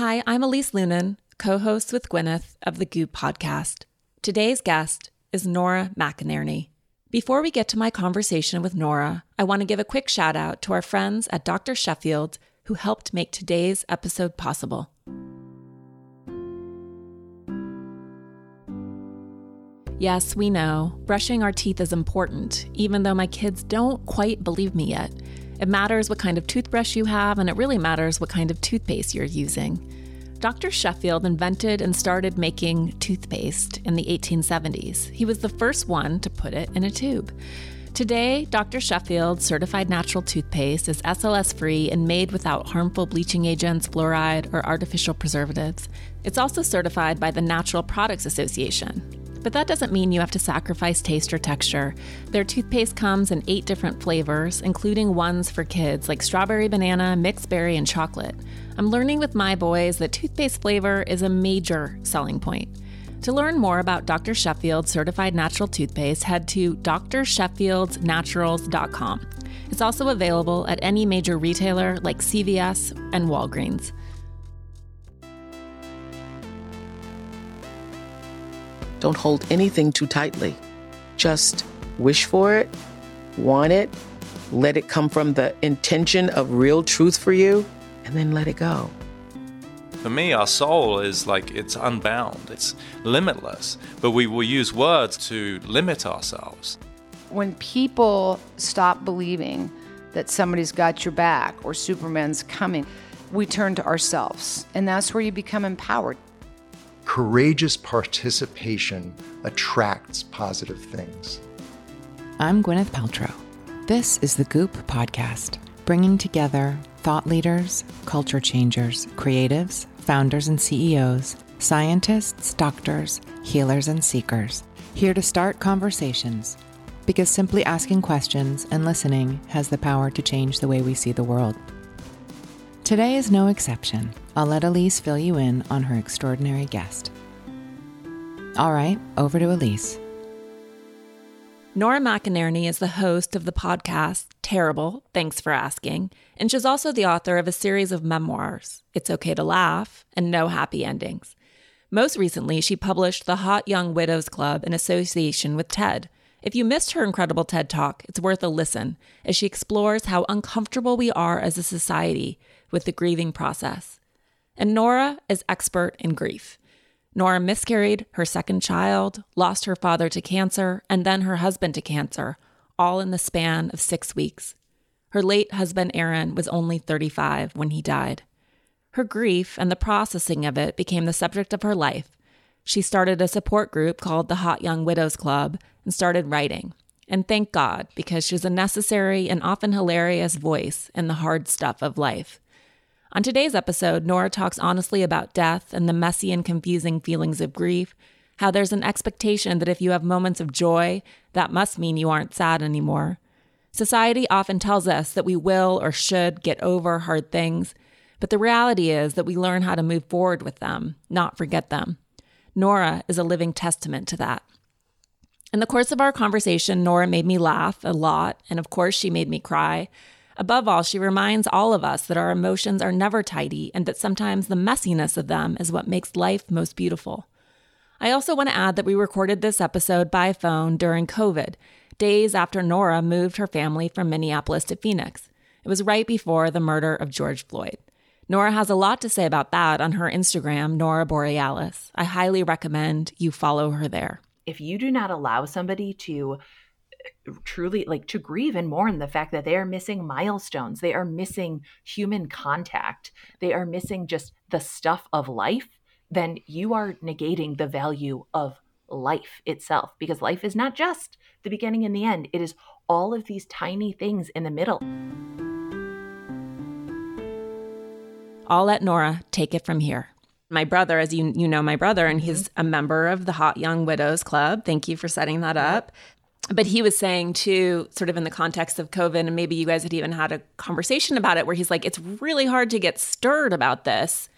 Hi, I'm Elise Loehnen, co host with Gwyneth of the Goop podcast. Today's guest is Nora McInerny. Before we get to my conversation with Nora, I want to give a quick shout out to our friends at Dr. Sheffield who helped make today's episode possible. Yes, we know, brushing our teeth is important, even though my kids don't quite believe me yet. It matters what kind of toothbrush you have, and it really matters what kind of toothpaste you're using. Dr. Sheffield invented and started making toothpaste in the 1870s. He was the first one to put it in a tube. Today, Dr. Sheffield's certified natural toothpaste is SLS free and made without harmful bleaching agents, fluoride, or artificial preservatives. It's also certified by the Natural Products Association. But that doesn't mean you have to sacrifice taste or texture. Their toothpaste comes in eight different flavors, including ones for kids like strawberry banana, mixed berry, and chocolate. I'm learning with my boys that toothpaste flavor is a major selling point. To learn more about Dr. Sheffield's certified natural toothpaste, head to drsheffieldsnaturals.com. It's also available at any major retailer like CVS and Walgreens. Don't hold anything too tightly. Just wish for it, want it, let it come from the intention of real truth for you, and then let it go. For me, our soul is like it's unbound, it's limitless, but we will use words to limit ourselves. When people stop believing that somebody's got your back or Superman's coming, we turn to ourselves, and that's where you become empowered courageous participation attracts positive things. I'm Gwyneth Paltrow. This is the Goop Podcast, bringing together thought leaders, culture changers, creatives, founders and CEOs, scientists, doctors, healers, and seekers, here to start conversations. Because simply asking questions and listening has the power to change the way we see the world. Today is no exception. I'll let Elise fill you in on her extraordinary guest. All right, over to Elise. Nora McInerny is the host of the podcast Terrible, Thanks for Asking, and she's also the author of a series of memoirs, It's Okay to Laugh and No Happy Endings. Most recently, she published The Hot Young Widows Club in association with TED. If you missed her incredible TED Talk, it's worth a listen as she explores how uncomfortable we are as a society with the grieving process. And Nora is expert in grief. Nora miscarried her second child, lost her father to cancer, and then her husband to cancer, all in the span of six weeks. Her late husband, Aaron, was only 35 when he died. Her grief and the processing of it became the subject of her life. She started a support group called the Hot Young Widows Club and started writing. And thank God, because she's a necessary and often hilarious voice in the hard stuff of life. On today's episode, Nora talks honestly about death and the messy and confusing feelings of grief, how there's an expectation that if you have moments of joy, that must mean you aren't sad anymore. Society often tells us that we will or should get over hard things, but the reality is that we learn how to move forward with them, not forget them. Nora is a living testament to that. In the course of our conversation, Nora made me laugh a lot, and of course, she made me cry. Above all, she reminds all of us that our emotions are never tidy and that sometimes the messiness of them is what makes life most beautiful. I also want to add that we recorded this episode by phone during COVID, days after Nora moved her family from Minneapolis to Phoenix. It was right before the murder of George Floyd. Nora has a lot to say about that on her Instagram, Nora Borealis. I highly recommend you follow her there. If you do not allow somebody to truly like to grieve and mourn the fact that they are missing milestones. They are missing human contact. They are missing just the stuff of life. Then you are negating the value of life itself because life is not just the beginning and the end. It is all of these tiny things in the middle. I'll let nora take it from here. My brother, as you you know, my brother, and he's mm-hmm. a member of the Hot Young Widows Club. Thank you for setting that up but he was saying too, sort of in the context of COVID, and maybe you guys had even had a conversation about it, where he's like, it's really hard to get stirred about this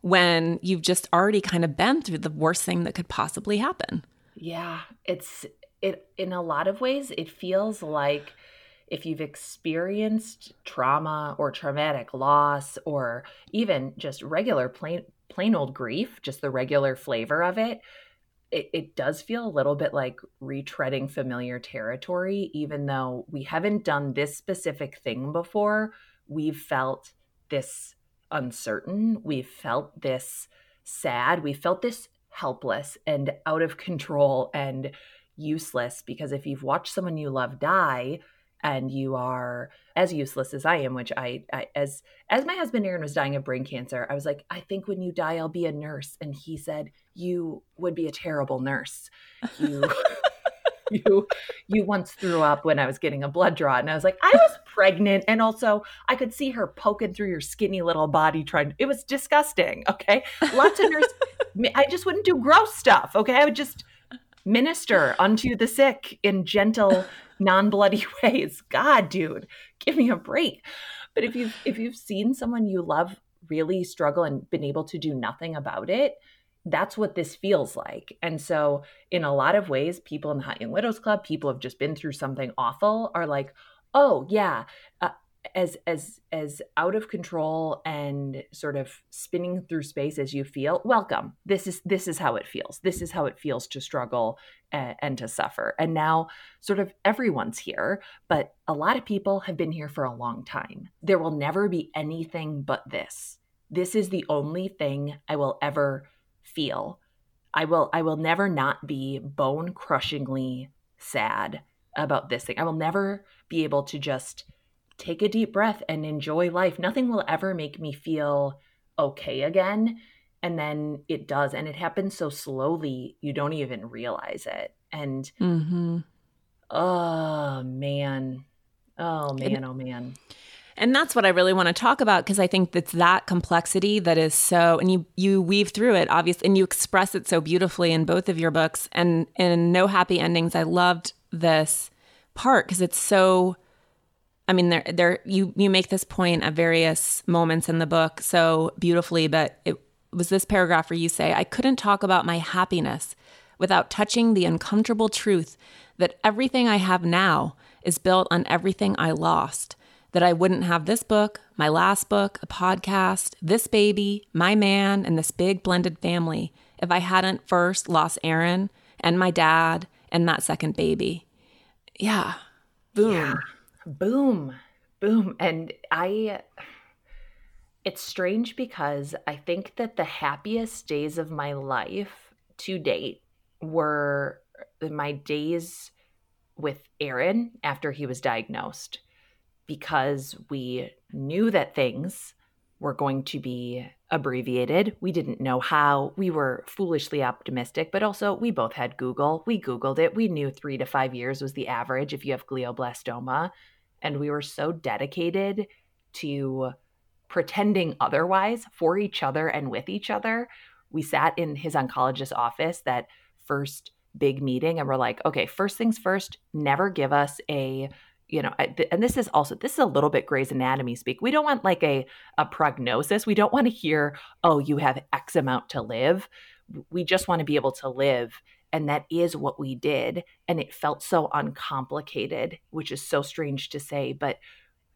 when you've just already kind of been through the worst thing that could possibly happen. Yeah, it's it in a lot of ways. It feels like if you've experienced trauma or traumatic loss or even just regular plain plain old grief, just the regular flavor of it, it, it does feel a little bit like retreading familiar territory, even though we haven't done this specific thing before. We've felt this uncertain. We've felt this sad. We felt this helpless and out of control and useless because if you've watched someone you love die, and you are as useless as I am, which I, I, as as my husband Aaron was dying of brain cancer, I was like, I think when you die, I'll be a nurse, and he said, you would be a terrible nurse. You. you you once threw up when I was getting a blood draw and I was like I was pregnant and also I could see her poking through your skinny little body trying it was disgusting okay lots of nurse I just wouldn't do gross stuff okay I would just minister unto the sick in gentle non-bloody ways. God, dude, give me a break. But if you've if you've seen someone you love really struggle and been able to do nothing about it, that's what this feels like. And so, in a lot of ways, people in the Hot Young Widows Club, people have just been through something awful, are like, oh yeah, uh, as as as out of control and sort of spinning through space as you feel welcome. This is this is how it feels. This is how it feels to struggle and, and, to suffer. And now sort of everyone's here but a lot of people have been here for a long time. There will never be anything but this. This is the only thing i will ever feel. I will i will never not be bone crushingly sad about this thing. I will never be able to just take a deep breath and enjoy life. Nothing will ever make me feel okay again. And then it does. And it happens so slowly, you don't even realize it. And mm-hmm. oh, man. Oh, man. Oh, man. And that's what I really want to talk about because I think that's that complexity that is so, and you you weave through it, obviously, and you express it so beautifully in both of your books. And in No Happy Endings, I loved this part because it's so I mean, there, there, you you make this point at various moments in the book so beautifully, but it was this paragraph where you say, "I couldn't talk about my happiness without touching the uncomfortable truth that everything I have now is built on everything I lost. That I wouldn't have this book, my last book, a podcast, this baby, my man, and this big blended family if I hadn't first lost Aaron and my dad and that second baby." Yeah, boom. Yeah boom, boom. And I, it's strange because I think that the happiest days of my life to date were my days with Aaron after he was diagnosed because we knew that things were going to be abbreviated. We didn't know how. We were foolishly optimistic, but also we both had Google. We Googled it. We knew three to five years was the average if you have glioblastoma and we were so dedicated to pretending otherwise for each other and with each other. We sat in his oncologist's office that first big meeting and we're like, okay, first things first, never give us a you know and this is also this is a little bit Grey's Anatomy speak. We don't want like a a prognosis. We don't want to hear, "Oh, you have X amount to live." We just want to be able to live and that is what we did. And it felt so uncomplicated, which is so strange to say, but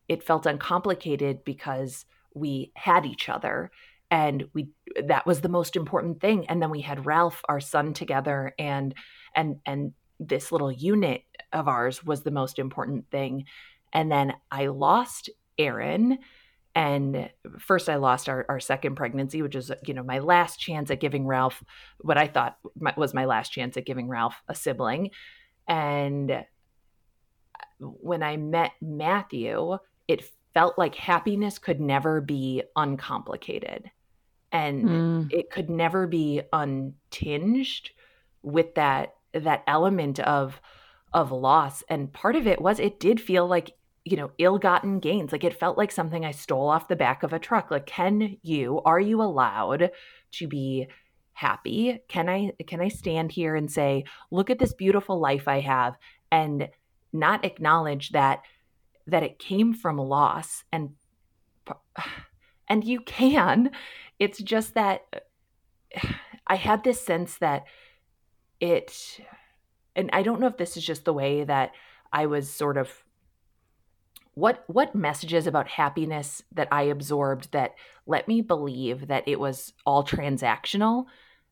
it felt uncomplicated because we had each other and we that was the most important thing and then we had Ralph our son together and and and this little unit of ours was the most important thing. And then I lost Aaron and first i lost our, our second pregnancy which is you know my last chance at giving ralph what i thought was my last chance at giving ralph a sibling. And when i met matthew it felt like happiness could never be uncomplicated. And mm. it could never be untinged with that that element of of loss and part of it was it did feel like you know, ill-gotten gains. Like it felt like something I stole off the back of a truck. Like can you are you allowed to be happy? Can I can I stand here and say, "Look at this beautiful life I have," and not acknowledge that that it came from loss and and you can. It's just that I had this sense that it and I don't know if this is just the way that I was sort of what what messages about happiness that I absorbed that let me believe that it was all transactional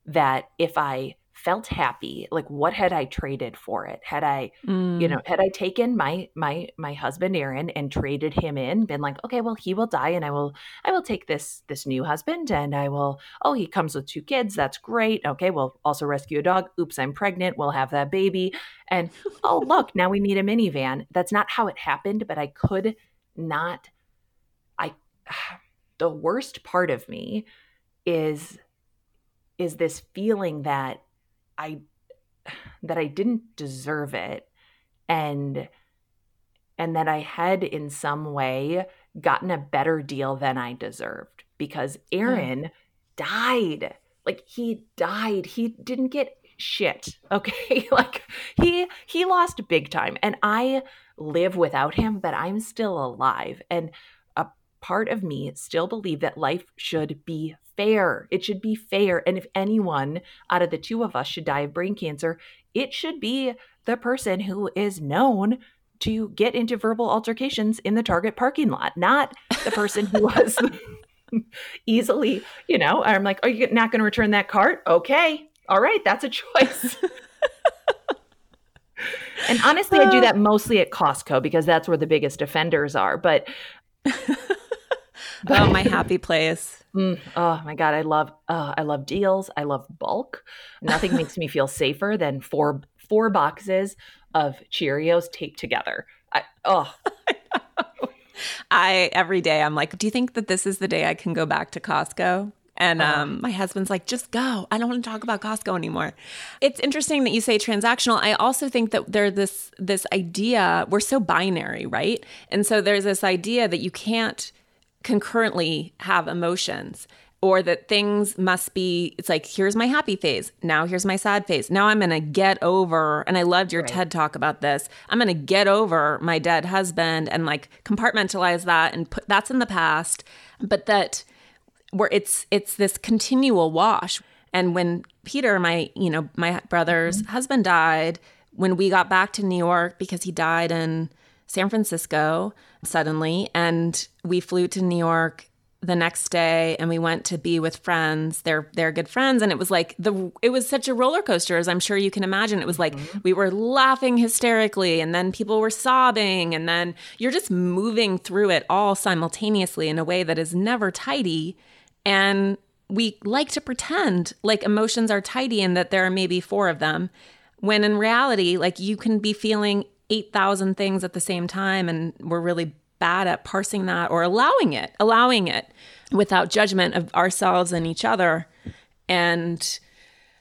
that if I felt happy like what had i traded for it had i mm. you know had i taken my my my husband aaron and traded him in been like okay well he will die and i will i will take this this new husband and i will oh he comes with two kids that's great okay we'll also rescue a dog oops i'm pregnant we'll have that baby and oh look now we need a minivan that's not how it happened but i could not i the worst part of me is is this feeling that I that I didn't deserve it and and that I had in some way gotten a better deal than I deserved because Aaron mm. died. Like he died. He didn't get shit. Okay? like he he lost big time and I live without him, but I'm still alive and a part of me still believe that life should be fair. It should be fair. And if anyone out of the two of us should die of brain cancer, it should be the person who is known to get into verbal altercations in the Target parking lot, not the person who was easily, you know, I'm like, are you not going to return that cart? Okay. All right. That's a choice. and honestly, I do uh. that mostly at Costco because that's where the biggest offenders are. But, but oh, my happy place. Mm, oh my god, I love uh, I love deals. I love bulk. Nothing makes me feel safer than four four boxes of Cheerios taped together. I, oh. I every day I'm like, do you think that this is the day I can go back to Costco? And uh-huh. um, my husband's like, just go. I don't want to talk about Costco anymore. It's interesting that you say transactional. I also think that there's this this idea we're so binary, right? And so there's this idea that you can't concurrently have emotions or that things must be it's like here's my happy phase. Now here's my sad phase. Now i'm gonna get over and i loved your right. ted talk about this. I'm gonna get over my dead husband and like compartmentalize that and put that's in the past. But that where it's it's this continual wash. And when peter my you know my brother's mm-hmm. husband died when we got back to new york because he died in san francisco suddenly. And we flew to New York the next day and we went to be with friends they're they're good friends and it was like the it was such a roller coaster as i'm sure you can imagine it was like mm-hmm. we were laughing hysterically and then people were sobbing and then you're just moving through it all simultaneously in a way that is never tidy and we like to pretend like emotions are tidy and that there are maybe four of them when in reality like you can be feeling 8,000 things at the same time and we're really bad at parsing that or allowing it, allowing it without judgment of ourselves and each other. And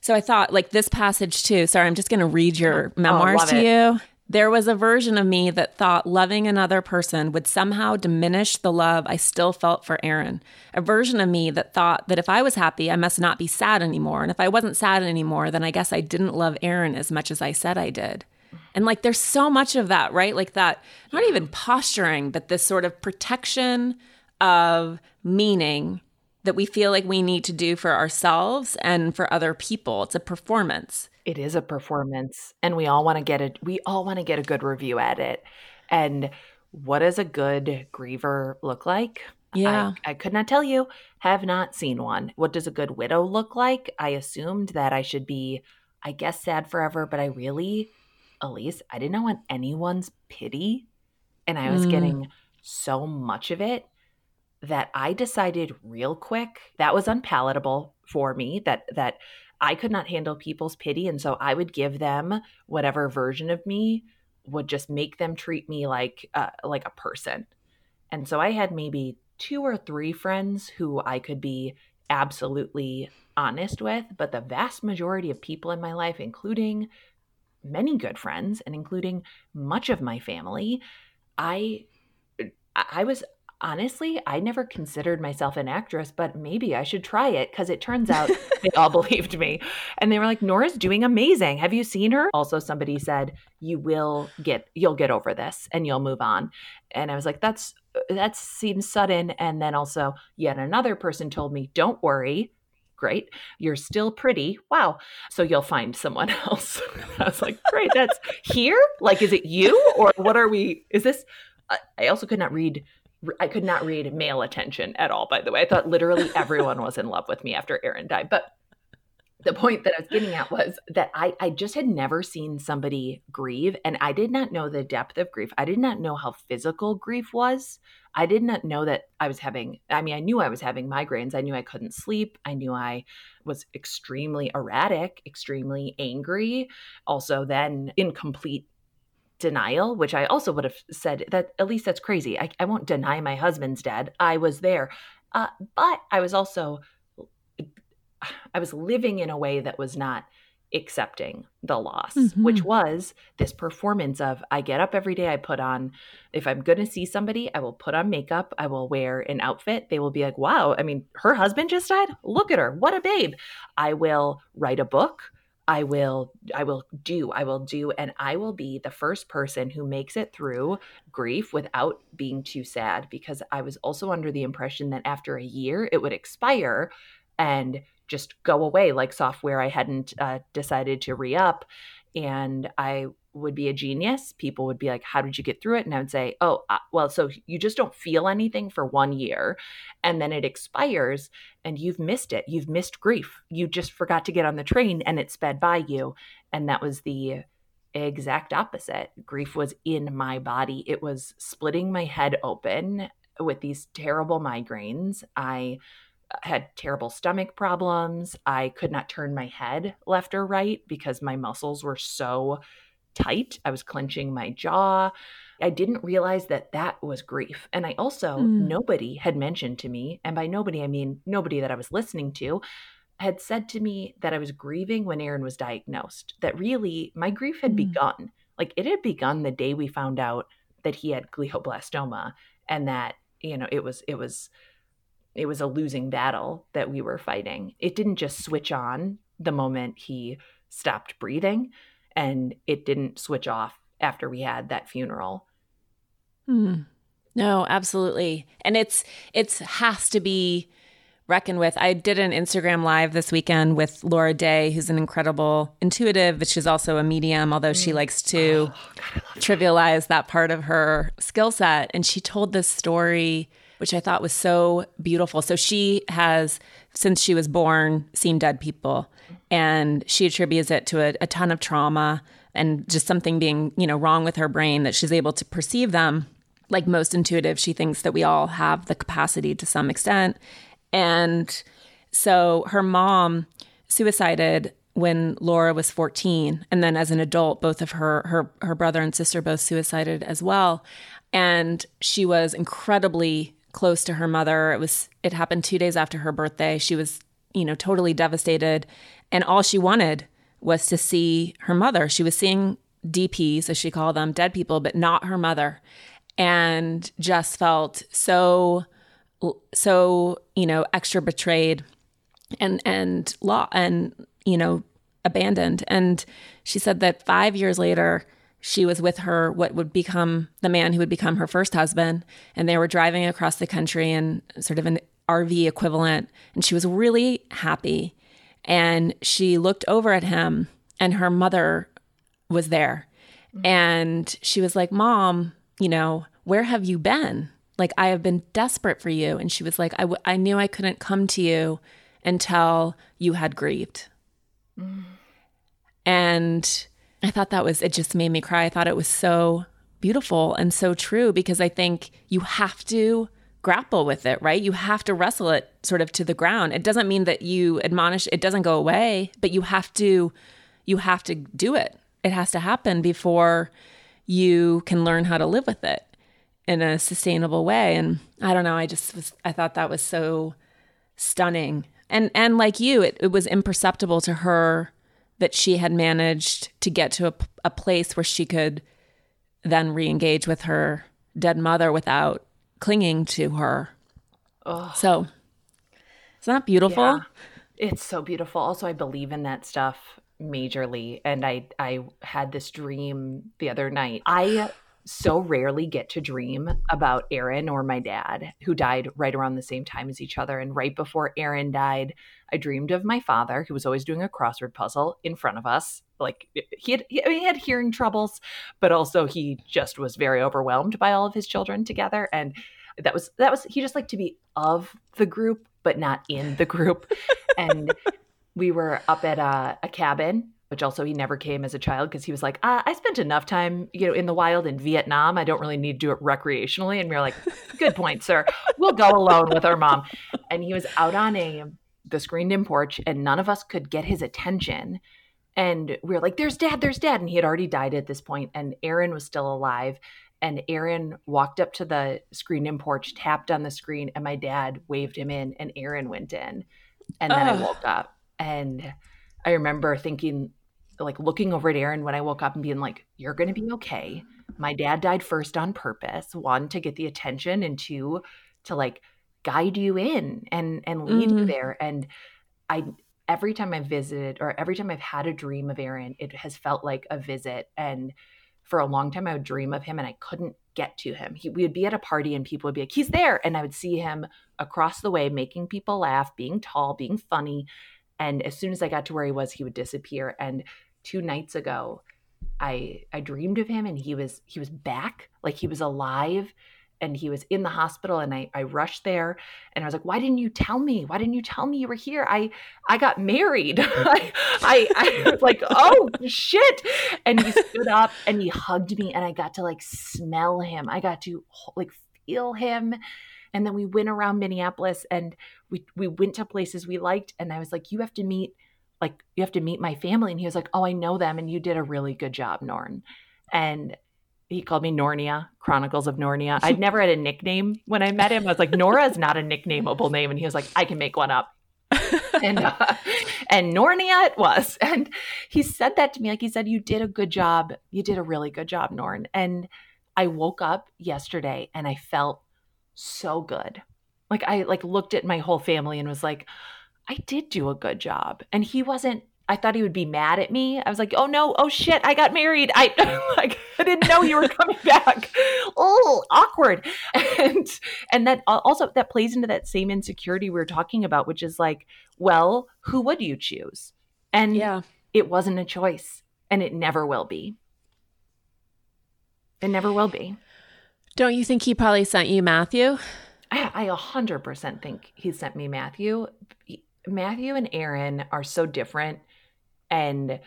so I thought, like this passage too. Sorry, I'm just going to read your oh, oh memoirs oh, to it. you. There was a version of me that thought loving another person would somehow diminish the love I still felt for Aaron. A version of me that thought that if I was happy, I must not be sad anymore. And if I wasn't sad anymore, then I guess I didn't love Aaron as much as I said I did. And like there's so much of that, right? Like that, not even posturing, but this sort of protection of meaning that we feel like we need to do for ourselves and for other people. It's a performance. It is a performance. And we all want to get a we all want to get a good review at it. And what does a good griever look like? Yeah. I, I, could not tell you, have not seen one. What does a good widow look like? I assumed that I should be, I guess, sad forever, but I really Elise, I didn't want anyone's pity. And I was mm. getting so much of it that I decided real quick that was unpalatable for me, that that I could not handle people's pity. And so I would give them whatever version of me would just make them treat me like uh, like a person. And so I had maybe two or three friends who I could be absolutely honest with, but the vast majority of people in my life, including many good friends and including much of my family, I I was honestly, I never considered myself an actress, but maybe I should try it because it turns out they all believed me. And they were like, Nora's doing amazing. Have you seen her? Also, somebody said, You will get, you'll get over this and you'll move on. And I was like, That's, that seems sudden. And then also, yet another person told me, Don't worry, great. You're still pretty. Wow. So you'll find someone else. I was like, great. That's here? Like, is it you? Or what are we? Is this? I also could not read I could not read male attention at all, by the way. I thought literally everyone was in love with me after Aaron died. But the point that I was getting at was that I, I just had never seen somebody grieve and I did not know the depth of grief. I did not know how physical grief was. I did not know that I was having, I mean, I knew I was having migraines. I knew I couldn't sleep. I knew I was extremely erratic, extremely angry, also then in complete denial, which I also would have said that at least that's crazy. I, I won't deny my husband's dead. I was there. Uh, but I was also, I was living in a way that was not accepting the loss, mm-hmm. which was this performance of I get up every day, I put on, if I'm going to see somebody, I will put on makeup, I will wear an outfit. They will be like, wow, I mean, her husband just died. Look at her. What a babe. I will write a book. I will I will do I will do and I will be the first person who makes it through grief without being too sad because I was also under the impression that after a year it would expire and just go away like software I hadn't uh, decided to re up. And I would be a genius. People would be like, How did you get through it? And I would say, Oh, uh, well, so you just don't feel anything for one year and then it expires and you've missed it. You've missed grief. You just forgot to get on the train and it sped by you. And that was the exact opposite. Grief was in my body, it was splitting my head open with these terrible migraines. I had terrible stomach problems. I could not turn my head left or right because my muscles were so tight. I was clenching my jaw. I didn't realize that that was grief. And I also, mm. nobody had mentioned to me, and by nobody, I mean nobody that I was listening to, had said to me that I was grieving when Aaron was diagnosed, that really my grief had mm. begun. Like it had begun the day we found out that he had glioblastoma and that, you know, it was, it was, it was a losing battle that we were fighting. It didn't just switch on the moment he stopped breathing, and it didn't switch off after we had that funeral. Hmm. No, absolutely. And it's it's has to be reckoned with. I did an Instagram live this weekend with Laura Day, who's an incredible intuitive, but she's also a medium, although she mm. likes to oh, God, trivialize that part of her skill set. And she told this story which I thought was so beautiful. So she has, since she was born, seen dead people, and she attributes it to a, a ton of trauma and just something being, you know, wrong with her brain that she's able to perceive them. Like most intuitive, she thinks that we all have the capacity to some extent. And so her mom suicided when Laura was 14 and then as an adult both of her her her brother and sister both suicided as well and she was incredibly close to her mother. It was it happened 2 days after her birthday. She was, you know, totally devastated and all she wanted was to see her mother. She was seeing DPs as she called them, dead people, but not her mother. And just felt so so, you know, extra betrayed and and law and you know, abandoned. And she said that 5 years later she was with her what would become the man who would become her first husband and they were driving across the country in sort of an RV equivalent and she was really happy and she looked over at him and her mother was there mm-hmm. and she was like mom you know where have you been like i have been desperate for you and she was like I, w- I knew i couldn't come to you until you had grieved mm. and I thought that was, it just made me cry. I thought it was so beautiful and so true because I think you have to grapple with it, right? You have to wrestle it sort of to the ground. It doesn't mean that you admonish, it doesn't go away, but you have to, you have to do it. It has to happen before you can learn how to live with it in a sustainable way. And I don't know, I just was, I thought that was so stunning. And, and like you, it, it was imperceptible to her that she had managed to get to a, a place where she could then re-engage with her dead mother without clinging to her. Oh. So it's not beautiful. Yeah, it's so beautiful. Also, I believe in that stuff majorly. And I I had this dream the other night. I so rarely get to dream about Aaron or my dad, who died right around the same time as each other. And right before Aaron died, I dreamed of my father, who was always doing a crossword puzzle in front of us like eh, he had he, he had hearing troubles, but also he just was very overwhelmed by all of his children together, and that was that was he just liked to be of the group but not in the group, and we were up at a, a cabin which also he never came as a child because he was like, uh, I spent enough time, you know, in the wild in Vietnam. I don't really need to do it recreationally. And we are like, good point, sir. We'll go alone with our mom. And he was out on a the screened in porch, and none of us could get his attention. And we were like, there's dad, there's dad. And he had already died at this point, and Aaron was still alive. And Aaron walked up to the screened in porch, tapped on the screen, and my dad waved him in, and Aaron went in. And then I woke up. And I remember thinking, like looking over at Aaron when I woke up and being like, you're going to be okay. My dad died first on purpose, one, to get the attention, and two, to like guide you in and and lead mm-hmm. you there. And I every time I've visited or every time I've had a dream of Aaron, it has felt like a visit. And for a long time I would dream of him and I couldn't get to him. He, we would be at a party and people would be like, he's there. And I would see him across the way making people laugh, being tall, being funny. And as soon as I got to where he was, he would disappear. And two nights ago, I I dreamed of him and he was he was back, like he was alive and he was in the hospital and I, I rushed there and I was like, why didn't you tell me? Why didn't you tell me you were here? I I got married. I, I, I was like, oh shit. And he stood up and he hugged me and I got to like smell him. I got to like feel him. And then we went around Minneapolis and we we went to places we liked. And I was like, you have to meet like you have to meet my family and he was like oh i know them and you did a really good job norn. And he called me nornia chronicles of nornia. I'd never had a nickname when i met him. I was like nora is not a nicknameable name and he was like i can make one up. And uh, and nornia it was. And he said that to me like he said you did a good job. You did a really good job norn. And i woke up yesterday and i felt so good. Like i like looked at my whole family and was like I did do a good job. And he wasn't I thought he would be mad at me. I was like, "Oh no, oh shit, I got married. I like I didn't know you were coming back." oh, awkward. And and that also that plays into that same insecurity we were talking about, which is like, well, who would you choose? And yeah. it wasn't a choice, and it never will be. It never will be. Don't you think he probably sent you Matthew? I, I 100% think he sent me Matthew. Matthew and Aaron are so different and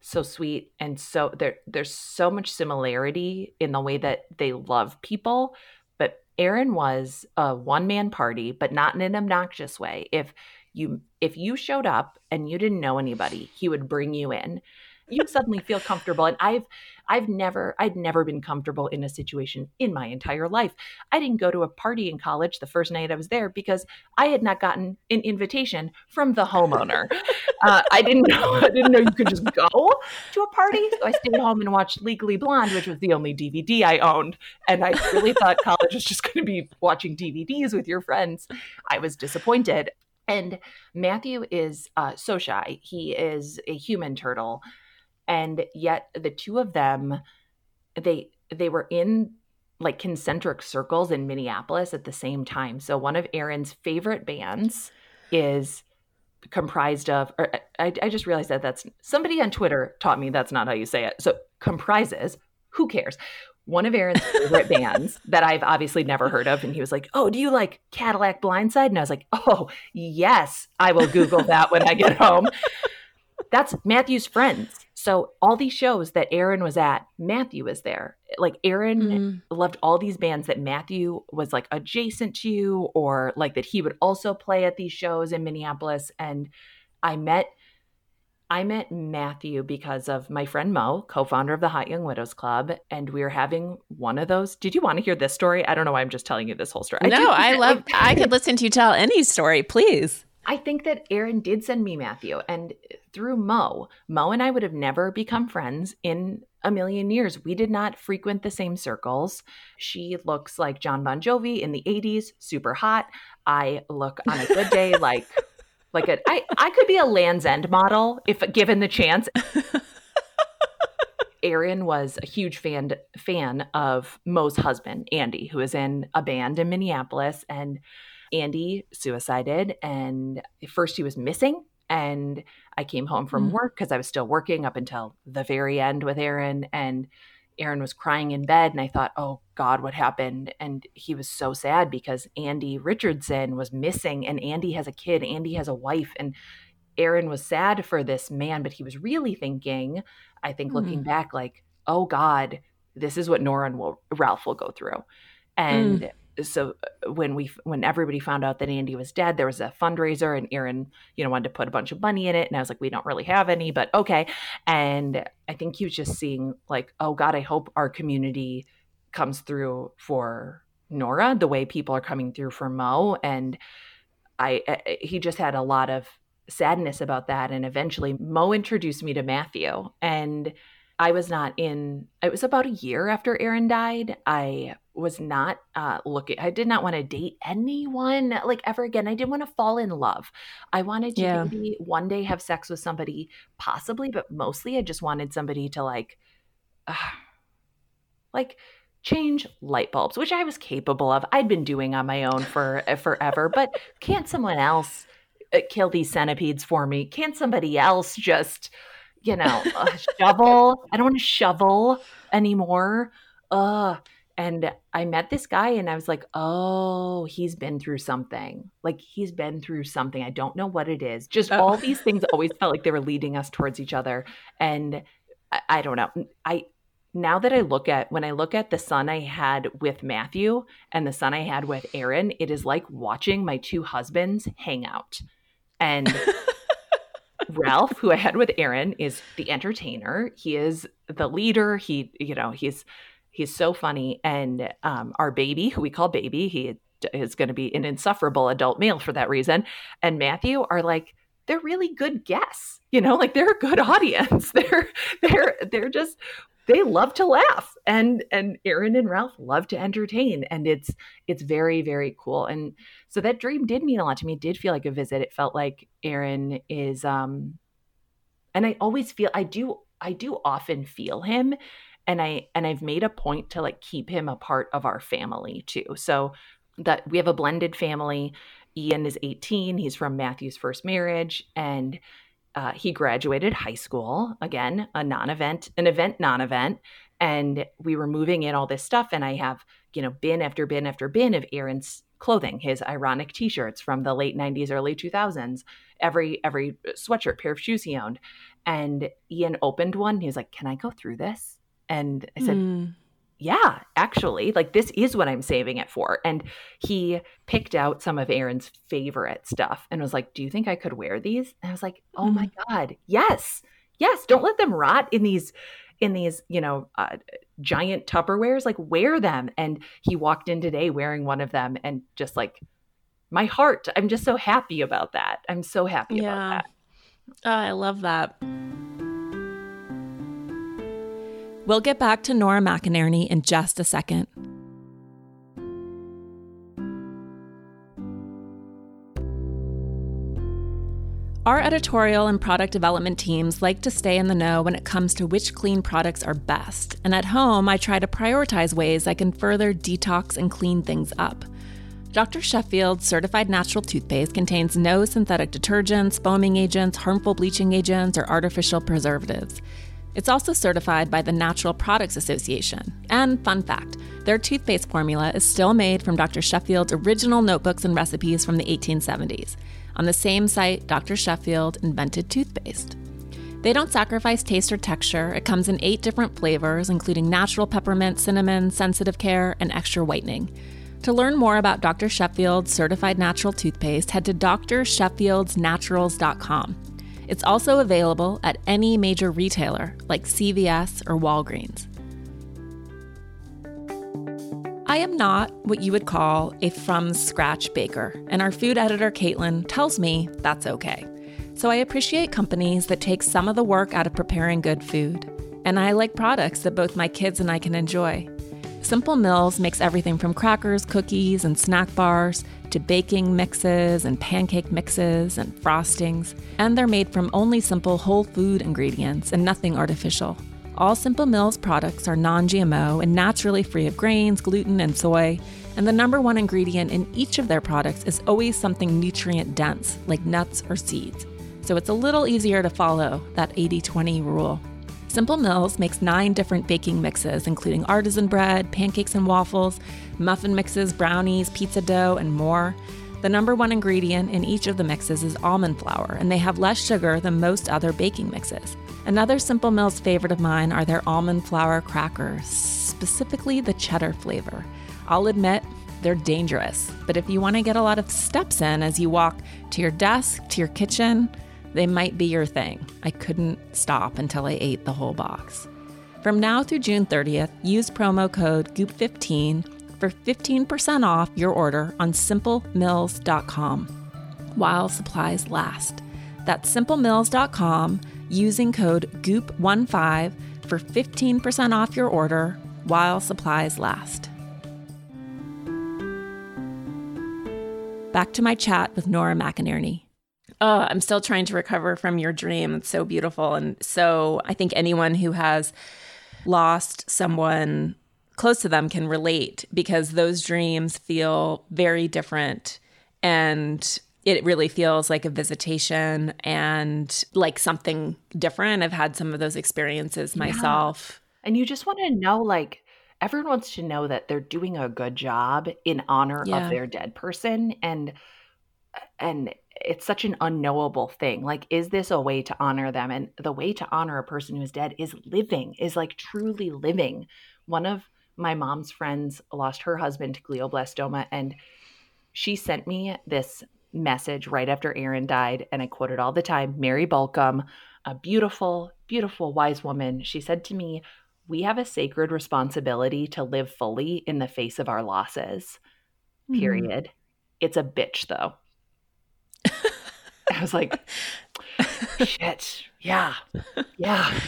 so sweet and so there there's so much similarity in the way that they love people. But Aaron was a one man party but not in an obnoxious way. If you if you showed up and you didn't know anybody he would bring you in you suddenly feel comfortable and i've i've never i'd never been comfortable in a situation in my entire life. I didn't go to a party in college the first night i was there because i had not gotten an invitation from the homeowner. Uh, i didn't know i didn't know you could just go to a party so i stayed home and watched legally blonde which was the only dvd i owned and i really thought college was just going to be watching dvds with your friends. I was disappointed. And Matthew is uh, so shy. He is a human turtle and yet the two of them they they were in like concentric circles in Minneapolis at the same time. So one of Aaron's favorite bands is comprised of or I, I just realized that that's somebody on Twitter taught me that's not how you say it. So comprises, who cares? One of Aaron's favorite bands that I've obviously never heard of. And he was like, Oh, do you like Cadillac Blindside? And I was like, Oh, yes, I will Google that when I get home. That's Matthew's friends. So all these shows that Aaron was at, Matthew was there. Like Aaron mm. loved all these bands that Matthew was like adjacent to or like that he would also play at these shows in Minneapolis and I met I met Matthew because of my friend Mo, co-founder of the Hot Young Widows Club, and we were having one of those. Did you want to hear this story? I don't know why I'm just telling you this whole story. No, I, I love I could listen to you tell any story, please. I think that Aaron did send me Matthew, and through Mo, Mo and I would have never become friends in a million years. We did not frequent the same circles. She looks like John Bon Jovi in the 80s, super hot. I look on a good day like like a I, I could be a Land's End model if given the chance. Aaron was a huge fan fan of Mo's husband, Andy, who is in a band in Minneapolis and Andy suicided, and first he was missing and I came home from Mm. work because I was still working up until the very end with Aaron. And Aaron was crying in bed. And I thought, oh God, what happened? And he was so sad because Andy Richardson was missing. And Andy has a kid, Andy has a wife. And Aaron was sad for this man, but he was really thinking, I think looking back, like, oh God, this is what Nora and will, Ralph will go through. And so uh, when we when everybody found out that Andy was dead, there was a fundraiser and Aaron, you know, wanted to put a bunch of money in it. And I was like, we don't really have any, but okay. And I think he was just seeing like, oh God, I hope our community comes through for Nora the way people are coming through for Mo. And I, I he just had a lot of sadness about that. And eventually Mo introduced me to Matthew and I was not in, it was about a year after Aaron died. I was not uh, looking, I did not want to date anyone like ever again. I didn't want to fall in love. I wanted to Yeah. maybe one day have sex with somebody, possibly, but mostly I just wanted somebody to like, uh, like, change light bulbs which i was capable of i'd been doing on my own for uh, forever but can't someone else uh, kill these centipedes for me can't somebody else just you know uh, shovel i don't want to shovel anymore uh and i met this guy and i was like oh he's been through something like he's been through something i don't know what it is just Oh. all these things always felt like they were leading us towards each other and I, I don't know i now that I look at when I look at the son I had with Matthew and the son I had with Aaron, it is like watching my two husbands hang out. And Ralph, who I had with Aaron, is the entertainer. He is the leader. He, you know, he's he's so funny. And um, our baby, who we call baby, he is going to be an insufferable adult male for that reason. And Matthew are like they're really good guests. You know, like they're a good audience. They're they're they're just they love to laugh and and Aaron and Ralph love to entertain and it's it's very very cool and so that dream did mean a lot to me it did feel like a visit it felt like Aaron is um and I always feel I do I do often feel him and I and I've made a point to like keep him a part of our family too. So that we have a blended family. Ian is 18 he's from Matthew's first marriage and uh, he graduated high school again a non-event an event non-event and we were moving in all this stuff and i have you know bin after bin after bin of aaron's clothing his ironic t-shirts from the late 90s early 2000s every every sweatshirt pair of shoes he owned. And ian opened one he was like can i go through this and i said Mm. yeah, actually, like this is what I'm saving it for. And he picked out some of Aaron's favorite stuff and was like, Do you think I could wear these? And I was like, Oh my God, yes, yes. Don't let them rot in these, in these, you know, uh, giant Tupperwares. Like, wear them. And he walked in today wearing one of them and just like, my heart, I'm just so happy about that. I'm so happy about Yeah. that. Oh, I love that. We'll get back to Nora McInerny in just a second. Our editorial and product development teams like to stay in the know when it comes to which clean products are best. And at home, I try to prioritize ways I can further detox and clean things up. Dr. Sheffield's certified natural toothpaste contains no synthetic detergents, foaming agents, harmful bleaching agents, or artificial preservatives. It's also certified by the Natural Products Association. And fun fact their toothpaste formula is still made from Dr. Sheffield's original notebooks and recipes from the 1870s. On the same site, Dr. Sheffield invented toothpaste. They don't sacrifice taste or texture. It comes in eight different flavors, including natural peppermint, cinnamon, sensitive care, and extra whitening. To learn more about Dr. Sheffield's certified natural toothpaste, head to drsheffieldsnaturals.com. It's also available at any major retailer like CVS or Walgreens. I am not what you would call a from scratch baker, and our food editor Caitlin tells me that's okay. So I appreciate companies that take some of the work out of preparing good food, and I like products that both my kids and I can enjoy. Simple Mills makes everything from crackers, cookies, and snack bars to baking mixes and pancake mixes and frostings, and they're made from only simple whole food ingredients and nothing artificial. All Simple Mills products are non GMO and naturally free of grains, gluten, and soy, and the number one ingredient in each of their products is always something nutrient dense, like nuts or seeds. so it's a little easier to follow that 80 20 rule. Simple Mills makes nine different baking mixes, including artisan bread, pancakes and waffles, muffin mixes, brownies, pizza dough, and more. The number one ingredient in each of the mixes is almond flour, and they have less sugar than most other baking mixes. Another Simple Mills favorite of mine are their almond flour crackers, specifically the cheddar flavor. I'll admit, they're dangerous, but if you want to get a lot of steps in as you walk to your desk, to your kitchen, they might be your thing. I couldn't stop until I ate the whole box. From now through June 30th, use promo code GOOP15 for 15% off your order on simplemills.com while supplies last. That's simplemills.com using code GOOP15 for 15% off your order while supplies last. Back to my chat with Nora McInerny. Oh, I'm still trying to recover from your dream. It's so beautiful. And so I think anyone who has lost someone close to them can relate because those dreams feel very different and it really feels like a visitation and like something different. I've had some of those experiences myself. Yeah. And you just want to know like everyone wants to know that they're doing a good job in honor yeah. of their dead person and and it's such an unknowable thing. Like, is this a way to honor them? And the way to honor a person who is dead is living, is like truly living. One of my mom's friends lost her husband to glioblastoma, and she sent me this message right after Aaron died. And I quote it all the time Mary Balcom, a beautiful, beautiful, wise woman. She said to me, We have a sacred responsibility to live fully in the face of our losses. Mm-hmm. Period. Mm-hmm. It's a bitch, though. I was like, shit, yeah, yeah.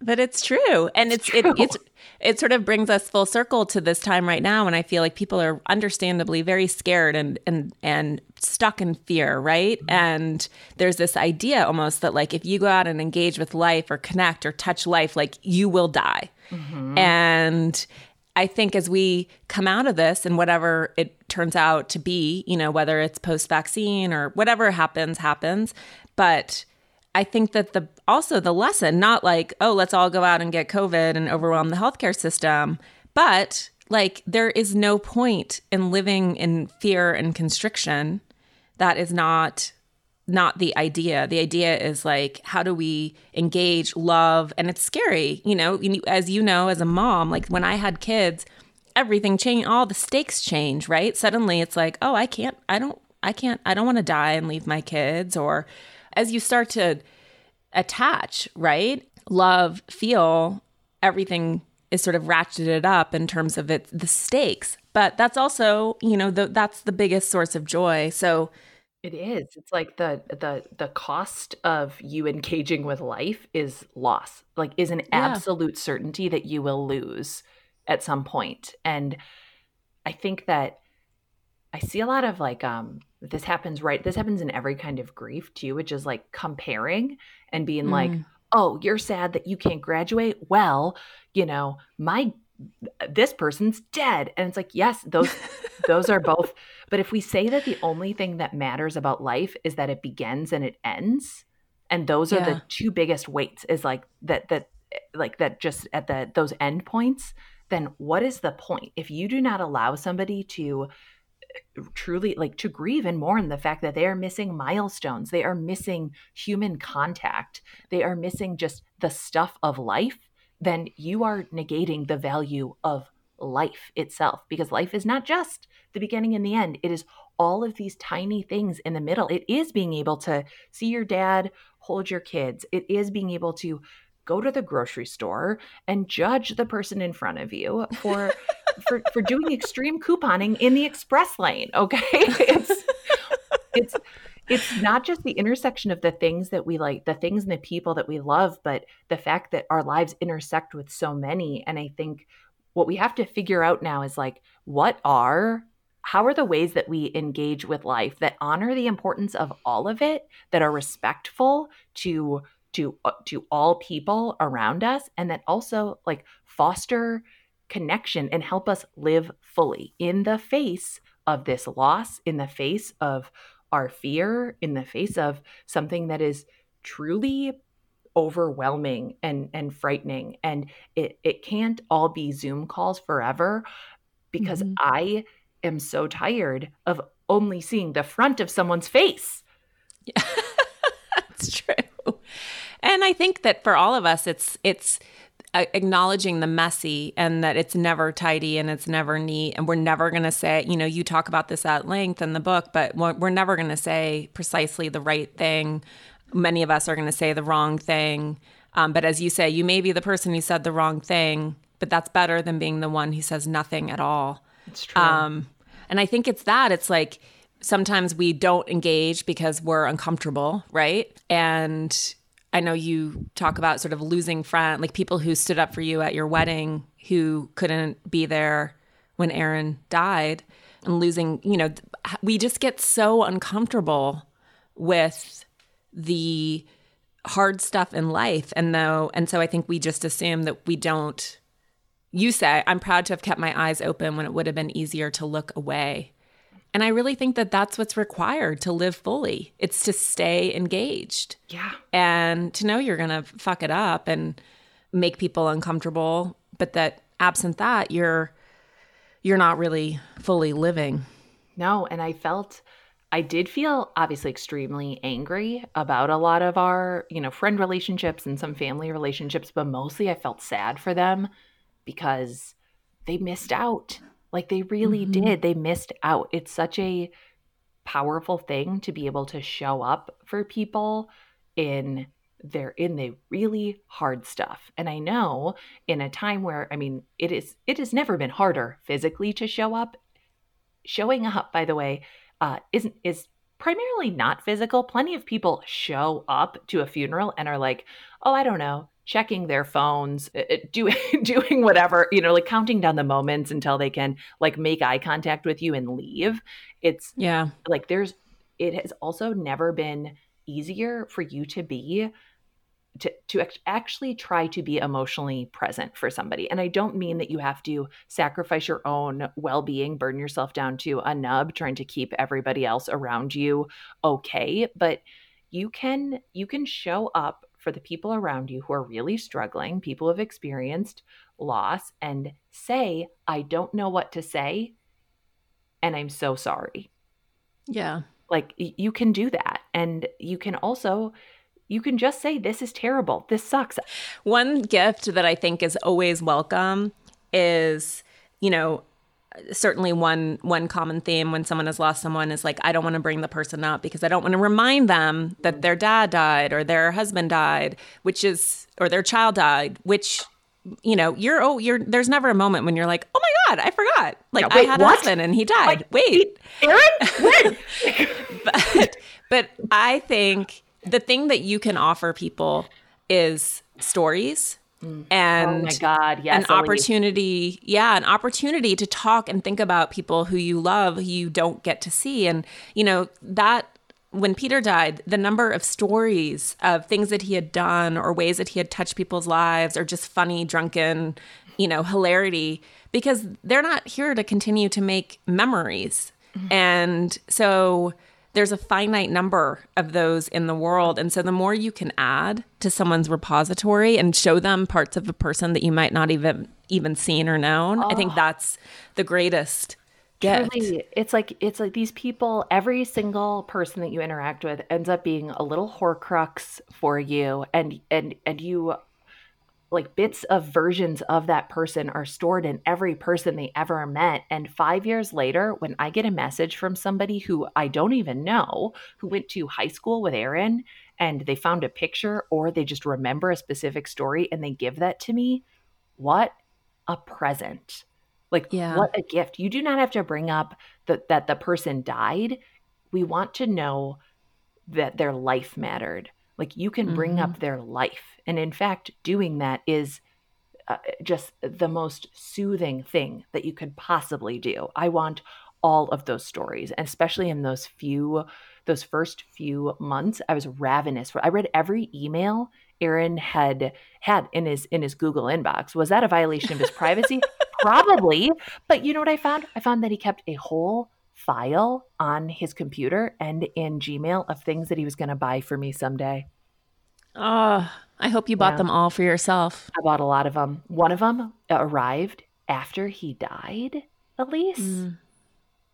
But it's true, and it's, it's. It, it's it sort of brings us full circle to this time right now, and I feel like people are understandably very scared and and and stuck in fear, right? Mm-hmm. And there's this idea almost that like if you go out and engage with life or connect or touch life, like you will die, mm-hmm. and I think as we come out of this and whatever it turns out to be, you know, whether it's post vaccine or whatever happens, happens. But I think that the also the lesson, not like, oh, let's all go out and get COVID and overwhelm the healthcare system, but like there is no point in living in fear and constriction. That is not not the idea. The idea is like, how do we engage, love? And it's scary, you know, as you know, as a mom, like when I had kids, everything changed, all the stakes change, right? Suddenly it's like, oh, I can't, I don't, I can't, I don't want to die and leave my kids. Or as you start to attach, right? Love, feel, everything is sort of ratcheted up in terms of it, the stakes. But that's also, you know, the, that's the biggest source of joy. So, it is. It's like the the the cost of you engaging with life is loss. Like is an yeah. absolute certainty that you will lose at some point. And I think that I see a lot of like um this happens right this happens in every kind of grief too, which is like comparing and being mm. like, "Oh, you're sad that you can't graduate." Well, you know, my this person's dead and it's like yes those those are both but if we say that the only thing that matters about life is that it begins and it ends and those are yeah. the two biggest weights is like that that like that just at the those end points then what is the point if you do not allow somebody to uh, truly like to grieve and mourn the fact that they are missing milestones they are missing human contact they are missing just the stuff of life then you are negating the value of life itself because life is not just the beginning and the end. It is all of these tiny things in the middle. It is being able to see your dad hold your kids, it is being able to go to the grocery store and judge the person in front of you for for for doing extreme couponing in the express lane okay it's it's it's not just the intersection of the things that we like, the things and the people that we love, but the fact that our lives intersect with so many. And I think what we have to figure out now is like, what are how are the ways that we engage with life that honor the importance of all of it that are respectful to to uh, to all people around us and that also like foster connection and help us live fully in the face of this loss in the face of our fear in the face of something that is truly overwhelming and and frightening and it it can't all be zoom calls forever because mm-hmm. i am so tired of only seeing the front of someone's face yeah. that's true and i think that for all of us it's it's uh, acknowledging the messy and that it's never tidy and it's never neat and we're never going to say you know you talk about this at length in the book but we're never going to say precisely the right thing many of us are going to say the wrong thing. Um, but as you say, you may be the person who said the wrong thing, but that's better than being the one who says nothing at all. It's true. Um, and I think it's that. It's like sometimes we don't engage because we're uncomfortable, right? And I know you talk about sort of losing friends, like people who stood up for you at your wedding who couldn't be there when Aaron died and losing, you know, we just get so uncomfortable with the hard stuff in life and though and so i think we just assume that we don't you say i'm proud to have kept my eyes open when it would have been easier to look away. And i really think that that's what's required to live fully. It's to stay engaged. Yeah. And to know you're gonna fuck it up and make people uncomfortable but that absent that you're you're not really fully living. No and i felt I did feel obviously extremely angry about a lot of our, you know, friend relationships and some family relationships, but mostly I felt sad for them because they missed out. Like they really mm-hmm. did. They missed out. It's such a powerful thing to be able to show up for people in their in the really hard stuff. And I know in a time where I mean it is it has never been harder physically to show up. Showing up, by the way, uh, isn't is primarily not physical. Plenty of people show up to a funeral and are like, "Oh, I don't know, checking their phones, uh, uh, doing doing whatever, you know, like counting down the moments until they can like make eye contact with you and leave." It's yeah, like there's it has also never been easier for you to be to, to actually try to be emotionally present for somebody. And I don't mean that you have to sacrifice your own well being, burn yourself down to a nub, trying to keep everybody else around you okay. But you can you can show up for the people around you who are really struggling, people who have experienced loss, and say, I don't know what to say, and I'm so sorry. Yeah. Like you can do that. And you can also you can just say, This is terrible. This sucks. One gift that I think is always welcome is, you know, certainly one one common theme when someone has lost someone is like I don't want to bring the person up because I don't want to remind them that their dad died or their husband died, which is or their child died, which you know, you're oh you're there's never a moment when you're like, "Oh my god, I forgot." Like yeah, wait, I had what? a husband and he died. Like, wait. Aaron? When? but but I think the thing that you can offer people is stories. And oh my god yes an opportunity yeah an opportunity to talk and think about people who you love who you don't get to see. And you know that when peter died the number of stories of things that he had done or ways that he had touched people's lives or just funny drunken you know hilarity because they're not here to continue to make memories. Mm-hmm. and so there's a finite number of those in the world. And so the more you can add to someone's repository and show them parts of a person that you might not even even seen or known, oh. I think ah. that's the greatest gift. Truly, it's like it's like these people, every single person that you interact with ends up being a little horcrux for you and and and you like bits of versions of that person are stored in every person they ever met. And five years later, when I get a message from somebody who I don't even know, who went to high school with Aaron and they found a picture or they just remember a specific story and they give that to me, what a present. Like, yeah. what a gift. You do not have to bring up that, that the person died. We want to know that their life mattered. Like, you can bring mm-hmm. up their life and in fact, doing that is uh, just the most soothing thing that you could possibly do. I want all of those stories, and especially in those few, those first few months, I was ravenous. I read every email Aaron had had in his in his Google inbox. Was that a violation of his privacy? Probably. But you know what I found? I found that he kept a whole file on his computer and in Gmail of things that he was going to buy for me someday. Oh, I hope you bought Yeah. them all for yourself. I bought a lot of them. One of them arrived after he died, Elise. Mm.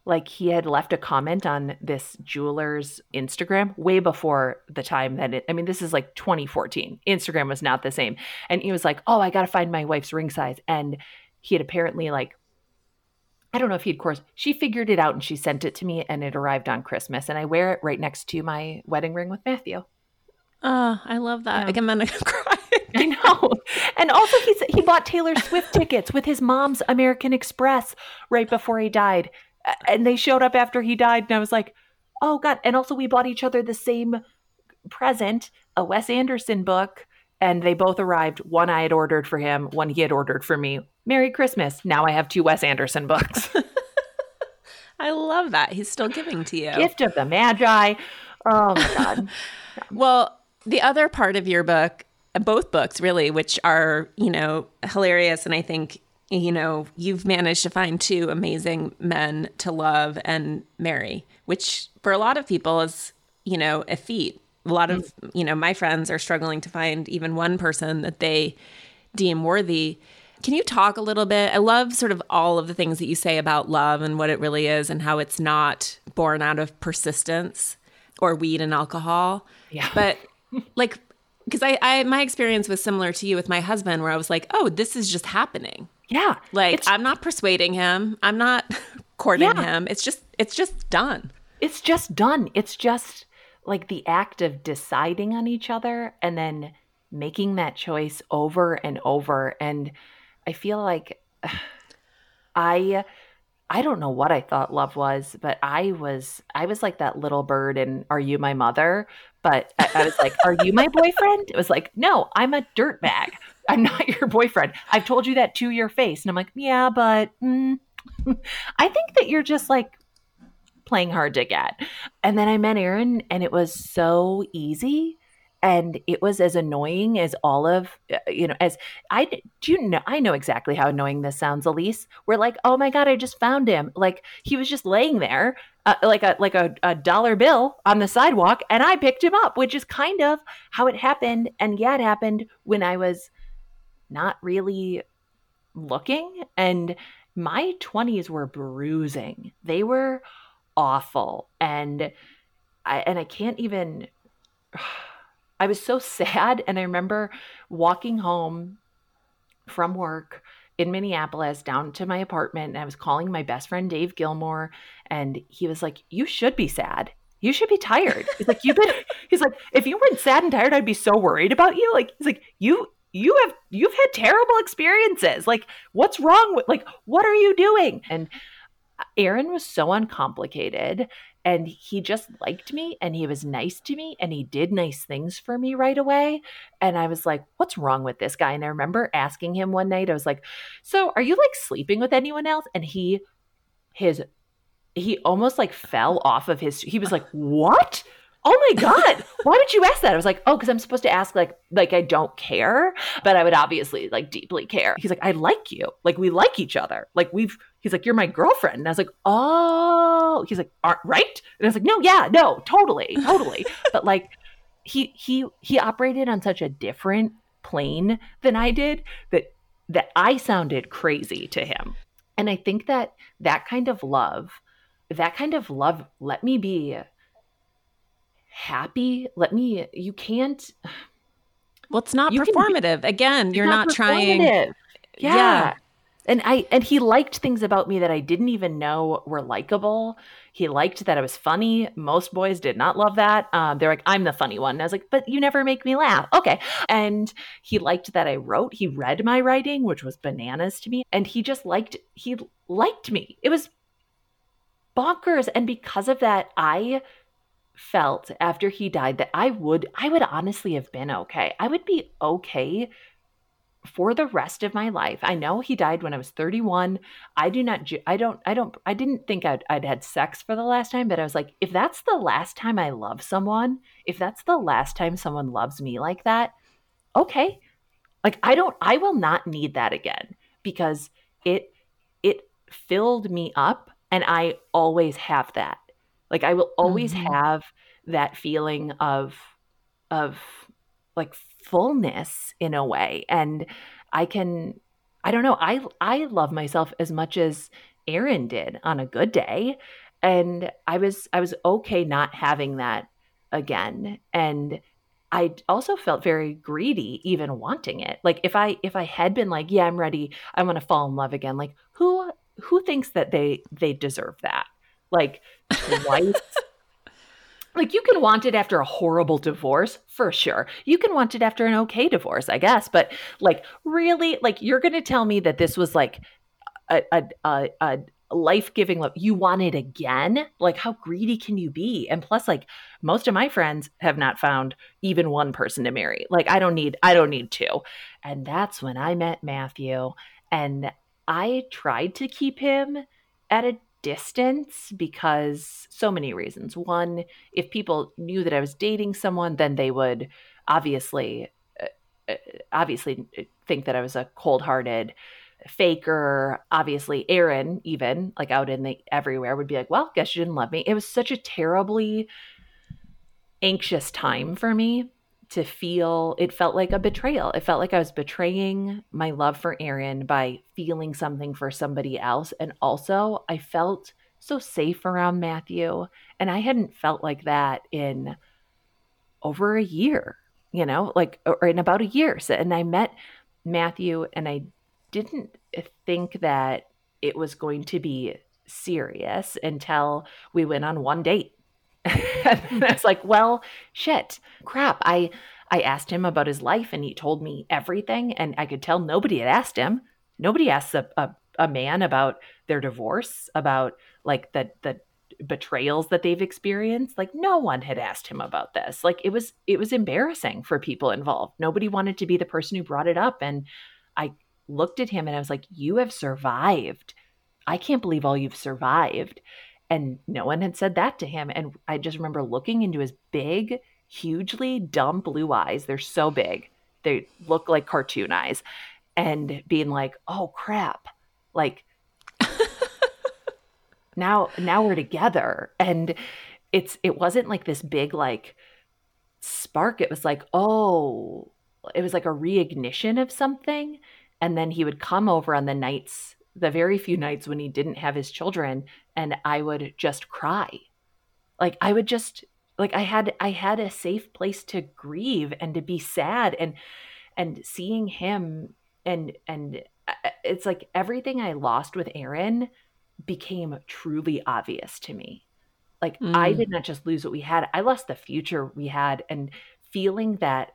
Like he had left a comment on this jeweler's Instagram way before the time that it, I mean, this is like 2014. Instagram was not the same. And he was like, Oh, I got to find my wife's ring size. And he had apparently, like, I don't know if he'd course, she figured it out and she sent it to me and it arrived on Christmas. And I wear it right next to my wedding ring with Matthew. Oh, I love that. Yeah. Like, I'm gonna cry. I know. And also he's he bought Taylor Swift tickets with his mom's American Express right before he died. And they showed up after he died and I was like, "Oh god." And also we bought each other the same present, a Wes Anderson book, and they both arrived. One I had ordered for him, one he had ordered for me. Merry Christmas. Now I have two Wes Anderson books. I love that. He's still giving to you. Gift of the Magi. Oh my god. Well, the other part of your book, both books really, which are, you know, hilarious. And I think, you know, you've managed to find two amazing men to love and marry, which for a lot of people is, you know, a feat. A lot of, mm. you know, my friends are struggling to find even one person that they deem worthy. Can you talk a little bit? I love sort of all of the things that you say about love and what it really is and how it's not born out of persistence or weed and alcohol. Yeah. But like, because I, I, my experience was similar to you with my husband, where I was like, oh, this is just happening. Yeah. Like, I'm not persuading him. I'm not courting Yeah. him. It's just, it's just done. it's just done. It's just like the act of deciding on each other and then making that choice over and over. And I feel like I I don't know what I thought love was, but I was I was like that little bird and Are You My Mother? But I, I was like, Are you my boyfriend? It was like, No, I'm a dirt bag. I'm not your boyfriend. I've told you that to your face. And I'm like, Yeah, but mm, I think that you're just like playing hard to get. And then I met Aaron and it was so easy and it was as annoying as all of uh, you know as I do you know I know exactly how annoying this sounds Elise. We're like, "Oh my god, I just found him." Like he was just laying there uh, like a like a, a dollar bill on the sidewalk and I picked him up, which is kind of how it happened. And yeah, it happened when I was not really looking and my 20s were bruising. They were awful and I and I can't even I was so sad and I remember walking home from work in Minneapolis down to my apartment and I was calling my best friend Dave Gilmore and he was like you should be sad. You should be tired. He's like you've been he's like if you weren't sad and tired I'd be so worried about you. Like he's like you you have you've had terrible experiences. Like what's wrong with like what are you doing? And Aaron was so uncomplicated and he just liked me and he was nice to me and he did nice things for me right away. And I was like, what's wrong with this guy? And I remember asking him one night, I was like, so are you like sleeping with anyone else? And he, his, he almost like fell off of his, he was like, what? Oh my God. Why would you ask that? I was like, oh, because I'm supposed to ask like, like I don't care, but I would obviously like deeply care. He's like, I like you. Like we like each other. Like we've, he's like, you're my girlfriend. And I was like, oh, he's like, aren't right? And I was like, no, yeah, no, totally, totally. but like he, he, he operated on such a different plane than I did that, that I sounded crazy to him. And I think that that kind of love, that kind of love let me be happy. Let me, you can't, Well, it's not You can performative. Again, you're not, trying. Yeah. Yeah. And I and he liked things about me that I didn't even know were likable. He liked that I was funny. Most boys did not love that. Um, they're like, I'm the funny one. And I was like, but you never make me laugh. Okay. And he liked that I wrote. He read my writing, which was bananas to me. And he just liked he liked me. It was bonkers. And because of that, I felt after he died that I would I would honestly have been okay. I would be okay for the rest of my life. I know he died when I was 31. I do not I don't I don't I didn't think I'd I'd had sex for the last time, but I was like if that's the last time I love someone, if that's the last time someone loves me like that, okay. Like I don't I will not need that again because it it filled me up And I always have that. Like I will always mm-hmm. have that feeling of of like fullness in a way. And I can I don't know, I I love myself as much as Aaron did on a good day. And I was I was okay not having that again. And I also felt very greedy even wanting it. Like if I if I had been like, yeah, I'm ready, I want to fall in love again. Like who who thinks that they they deserve that? Like twice. Like you can want it after a horrible divorce for sure. You can want it after an okay divorce i guess. But like really like you're gonna tell me that this was like a, a, a, a life-giving love you want it again? Like how greedy can you be? And plus like most of my friends have not found even one person to marry. Like i don't need i don't need two. And that's when i met matthew and i tried to keep him at a distance because so many reasons. One, if people knew that I was dating someone, then they would obviously uh, uh obviously uh, think that I was a cold-hearted faker. Obviously, Aaron even like out in the everywhere would be like, "Well, guess you didn't love me." It was such a terribly anxious time for me to feel it felt like a betrayal. It felt like I was betraying my love for Aaron by feeling something for somebody else. And also, I felt so safe around Matthew. And I hadn't felt like that in over a year, you know, like, or in about a year. So, and I met Matthew and I didn't think that it was going to be serious until we went on one date and I was like, well, shit, crap. I I asked him about his life and he told me everything. And I could tell nobody had asked him. Nobody asks a, a, a man about their divorce, about like the the betrayals that they've experienced. Like no one had asked him about this. Like it was it was embarrassing for people involved. Nobody wanted to be the person who brought it up. And I looked at him and I was like, You have survived. I can't believe all you've survived. And no one had said that to him. And I just remember looking into his big, hugely dumb blue eyes. They're so big, they look like cartoon eyes. And being like, oh crap. Like, now now we're together and it's it wasn't like this big like spark it was like oh it was like a reignition of something and then he would come over on the nights the very few nights when he didn't have his children and I would just cry. Like I would just like I had I had a safe place to grieve and to be sad and and seeing him and and uh, it's like everything I lost with Aaron became truly obvious to me. Like mm. I did not just lose what we had, I lost the future we had and feeling that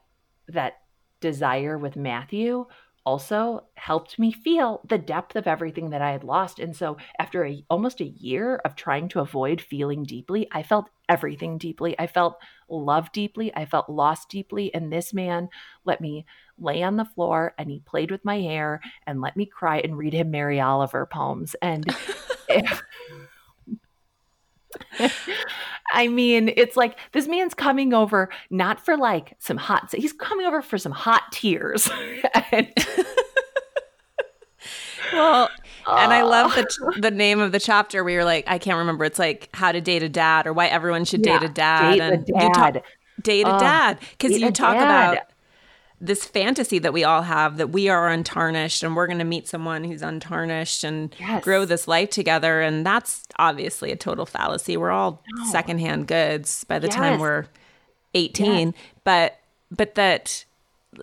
that desire with Matthew also helped me feel the depth of everything that I had lost. And so, after a, almost a year of trying to avoid feeling deeply, I felt everything deeply. I felt love deeply. I felt lost deeply. And this man let me lay on the floor and he played with my hair and let me cry and read him Mary Oliver poems. And I mean, it's like this man's coming over not for like some hot, he's coming over for some hot tears. and, well, and I love the ah. the name of the chapter where you're like, I can't remember. It's like how to date a dad or why everyone should yeah, date a dad. Date and a dad. You talk, date a dad because you talk dad. about this fantasy that we all have that we are untarnished and we're going to meet someone who's untarnished and yes. grow this life together. And that's obviously a total fallacy. We're all no. secondhand goods by the yes. time we're 18. Yes. But, but that,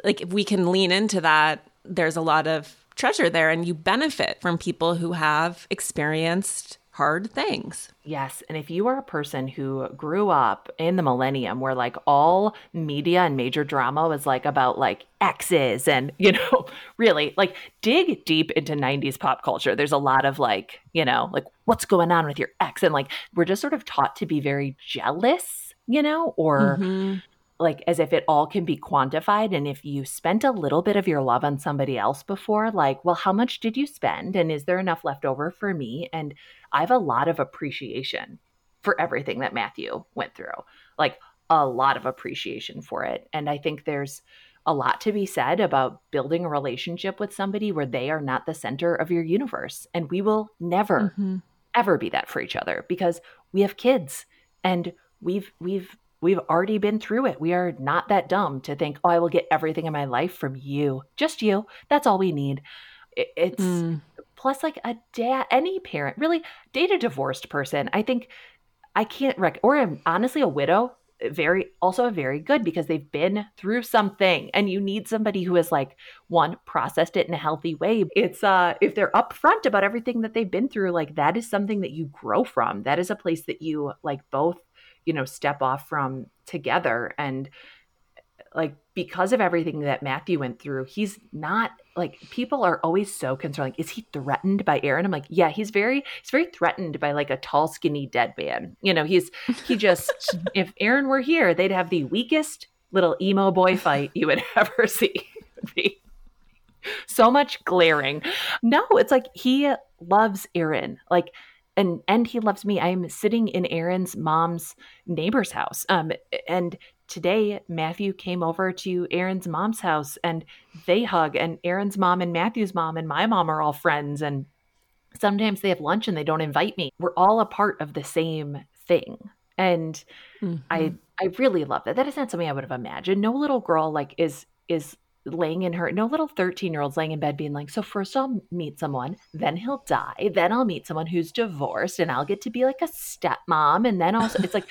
like, if we can lean into that, there's a lot of treasure there and you benefit from people who have experienced hard things. Yes. And if you are a person who grew up in the millennium where like all media and major drama was like about like exes and, you know, really like dig deep into 90s pop culture. There's a lot of like, you know, like what's going on with your ex? And like we're just sort of taught to be very jealous, you know, or mm-hmm like as if it all can be quantified and if you spent a little bit of your love on somebody else before like well how much did you spend? And is there enough left over for me? And i have a lot of appreciation for everything that matthew went through like a lot of appreciation for it. And i think there's a lot to be said about building a relationship with somebody where they are not the center of your universe. And we will never mm-hmm. ever be that for each other because we have kids and we've we've we've already been through it. We are not that dumb to think, "Oh, I will get everything in my life from you. Just you. That's all we need." It's mm. plus like a dad any parent, really date a divorced person. I think I can't rec or honestly a widow very also a very good because they've been through something and you need somebody who has like one processed it in a healthy way it's uh if they're upfront about everything that they've been through like that is something that you grow from that is a place that you like both you know step off from together and like because of everything that Matthew went through, he's not like people are always so concerned. Like, is he threatened by Aaron? I'm like, yeah, he's very he's very threatened by like a tall, skinny dead man. You know, he's he just if Aaron were here, they'd have the weakest little emo boy fight you would ever see. so much glaring. No, it's like he loves Aaron. Like and and he loves me. I'm sitting in Aaron's mom's neighbor's house. Um and today Matthew came over to Aaron's mom's house and they hug and Aaron's mom and Matthew's mom and my mom are all friends and sometimes they have lunch and they don't invite me. We're all a part of the same thing. And mm-hmm. I I really love that. That is not something I would have imagined. No little girl like is is laying in her no little 13 year olds laying in bed being like so first i'll meet someone then he'll die then i'll meet someone who's divorced and i'll get to be like a stepmom and then also it's like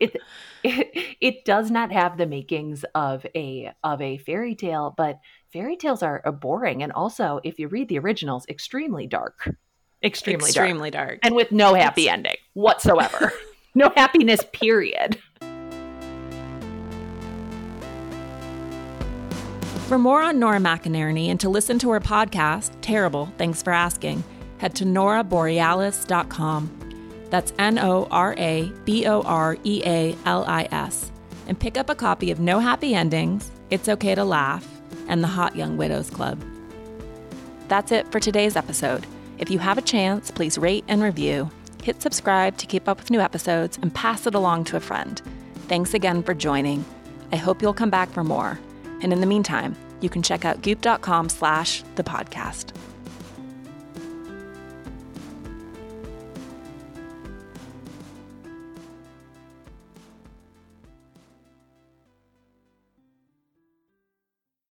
it, it it does not have the makings of a of a fairy tale but fairy tales are, boring and also if you read the originals extremely dark. Extremely extremely dark, dark. and with no happy ending whatsoever. No happiness period For more on Nora McInerny and to listen to her podcast, Terrible, Thanks for Asking, head to noraborealis.com. That's N O R A B O R E A L I S. And pick up a copy of No Happy Endings, It's Okay to Laugh, and The Hot Young Widows Club. That's it for today's episode. If you have a chance, please rate and review. Hit subscribe to keep up with new episodes and pass it along to a friend. Thanks again for joining. I hope you'll come back for more. And in the meantime, you can check out goop.com slash the podcast.